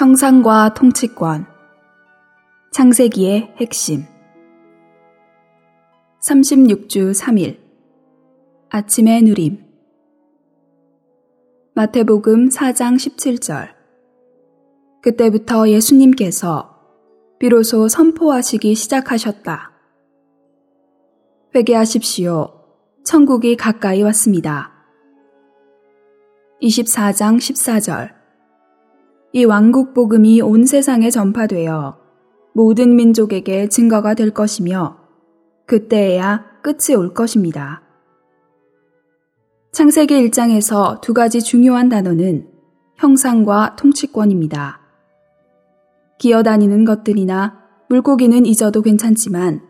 형상과 통치권 창세기의 핵심 36주 3일 아침의 누림 마태복음 4장 17절 그때부터 예수님께서 비로소 선포하시기 시작하셨다. 회개하십시오. 천국이 가까이 왔습니다. 24장 14절 이 왕국 복음이 온 세상에 전파되어 모든 민족에게 증거가 될 것이며 그때에야 끝이 올 것입니다. 창세기 1장에서 두 가지 중요한 단어는 형상과 통치권입니다. 기어다니는 것들이나 물고기는 잊어도 괜찮지만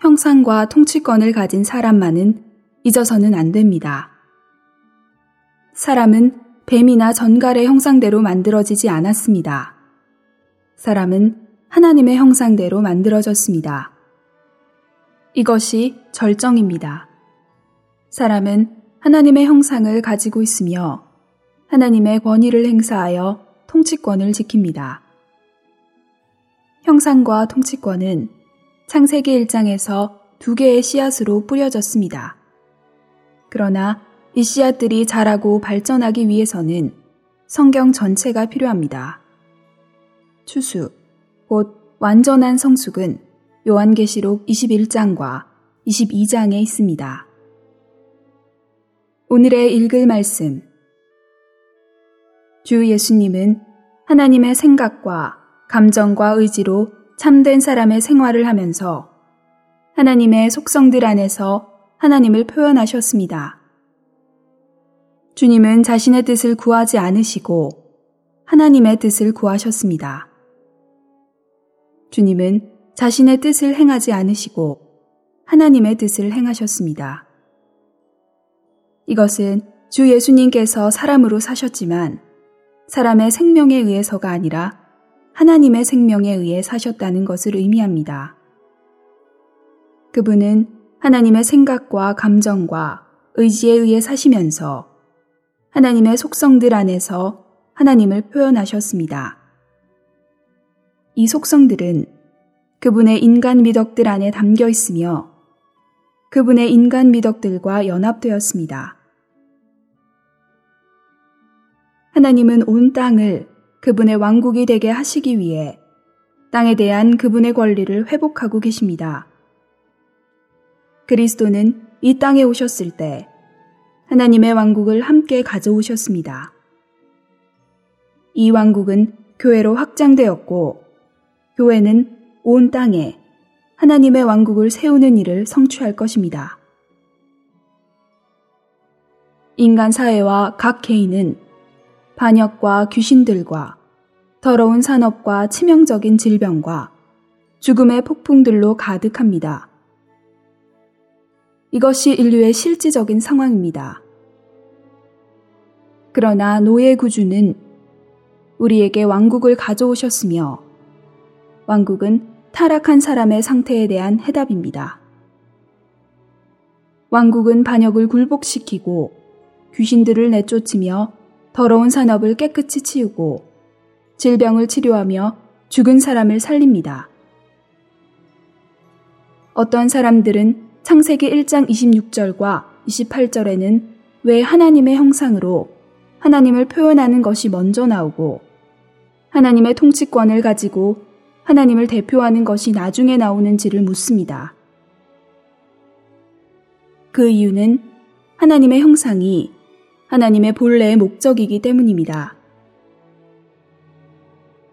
형상과 통치권을 가진 사람만은 잊어서는 안 됩니다. 사람은 뱀이나 전갈의 형상대로 만들어지지 않았습니다. 사람은 하나님의 형상대로 만들어졌습니다. 이것이 절정입니다. 사람은 하나님의 형상을 가지고 있으며 하나님의 권위를 행사하여 통치권을 지킵니다. 형상과 통치권은 창세기 1장에서 두 개의 씨앗으로 뿌려졌습니다. 그러나 이 씨앗들이 자라고 발전하기 위해서는 성경 전체가 필요합니다. 추수, 곧 완전한 성숙은 요한계시록 21장과 22장에 있습니다. 오늘의 읽을 말씀. 주 예수님은 하나님의 생각과 감정과 의지로 참된 사람의 생활을 하면서 하나님의 속성들 안에서 하나님을 표현하셨습니다. 주님은 자신의 뜻을 구하지 않으시고 하나님의 뜻을 구하셨습니다. 주님은 자신의 뜻을 행하지 않으시고 하나님의 뜻을 행하셨습니다. 이것은 주 예수님께서 사람으로 사셨지만 사람의 생명에 의해서가 아니라 하나님의 생명에 의해 사셨다는 것을 의미합니다. 그분은 하나님의 생각과 감정과 의지에 의해 사시면서 하나님의 속성들 안에서 하나님을 표현하셨습니다. 이 속성들은 그분의 인간 미덕들 안에 담겨 있으며 그분의 인간 미덕들과 연합되었습니다. 하나님은 온 땅을 그분의 왕국이 되게 하시기 위해 땅에 대한 그분의 권리를 회복하고 계십니다. 그리스도는 이 땅에 오셨을 때 하나님의 왕국을 함께 가져오셨습니다. 이 왕국은 교회로 확장되었고, 교회는 온 땅에 하나님의 왕국을 세우는 일을 성취할 것입니다. 인간 사회와 각 개인은 반역과 귀신들과 더러운 산업과 치명적인 질병과 죽음의 폭풍들로 가득합니다. 이것이 인류의 실질적인 상황입니다. 그러나 노예 구주는 우리에게 왕국을 가져오셨으며 왕국은 타락한 사람의 상태에 대한 해답입니다. 왕국은 반역을 굴복시키고 귀신들을 내쫓으며 더러운 산업을 깨끗이 치우고 질병을 치료하며 죽은 사람을 살립니다. 어떤 사람들은 창세기 1장 26절과 28절에는 왜 하나님의 형상으로 하나님을 표현하는 것이 먼저 나오고 하나님의 통치권을 가지고 하나님을 대표하는 것이 나중에 나오는지를 묻습니다. 그 이유는 하나님의 형상이 하나님의 본래의 목적이기 때문입니다.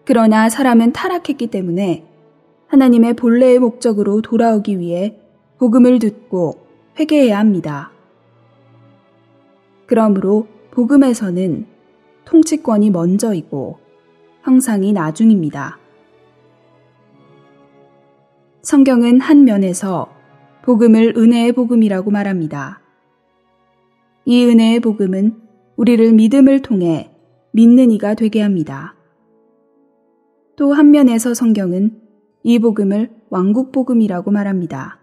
그러나 사람은 타락했기 때문에 하나님의 본래의 목적으로 돌아오기 위해 복음을 듣고 회개해야 합니다. 그러므로 복음에서는 통치권이 먼저이고 형상이 나중입니다. 성경은 한 면에서 복음을 은혜의 복음이라고 말합니다. 이 은혜의 복음은 우리를 믿음을 통해 믿는 이가 되게 합니다. 또 한 면에서 성경은 이 복음을 왕국 복음이라고 말합니다.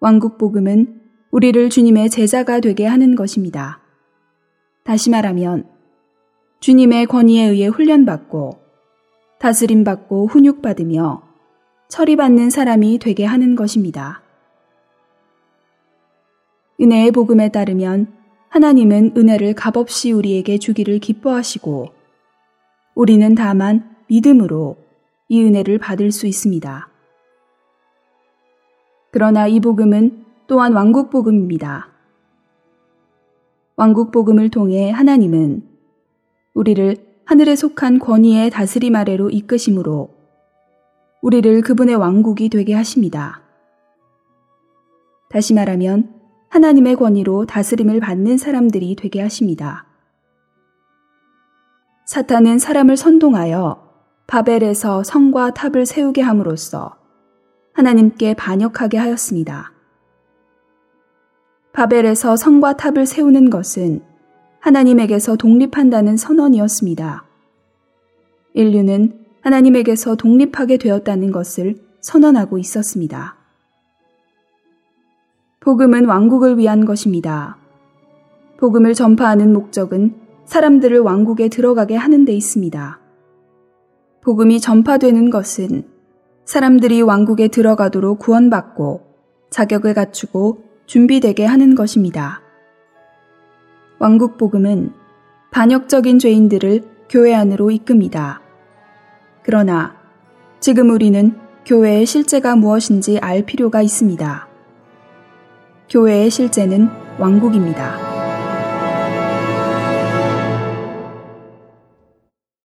왕국 복음은 우리를 주님의 제자가 되게 하는 것입니다. 다시 말하면 주님의 권위에 의해 훈련받고 다스림받고 훈육받으며 처리받는 사람이 되게 하는 것입니다. 은혜의 복음에 따르면 하나님은 은혜를 값없이 우리에게 주기를 기뻐하시고 우리는 다만 믿음으로 이 은혜를 받을 수 있습니다. 그러나 이 복음은 또한 왕국 복음입니다. 왕국 복음을 통해 하나님은 우리를 하늘에 속한 권위의 다스림 아래로 이끄심으로 우리를 그분의 왕국이 되게 하십니다. 다시 말하면 하나님의 권위로 다스림을 받는 사람들이 되게 하십니다. 사탄은 사람을 선동하여 바벨에서 성과 탑을 세우게 함으로써 하나님께 반역하게 하였습니다. 바벨에서 성과 탑을 세우는 것은 하나님에게서 독립한다는 선언이었습니다. 인류는 하나님에게서 독립하게 되었다는 것을 선언하고 있었습니다. 복음은 왕국을 위한 것입니다. 복음을 전파하는 목적은 사람들을 왕국에 들어가게 하는 데 있습니다. 복음이 전파되는 것은 사람들이 왕국에 들어가도록 구원받고 자격을 갖추고 준비되게 하는 것입니다. 왕국 복음은 반역적인 죄인들을 교회 안으로 이끕니다. 그러나 지금 우리는 교회의 실제가 무엇인지 알 필요가 있습니다. 교회의 실제는 왕국입니다.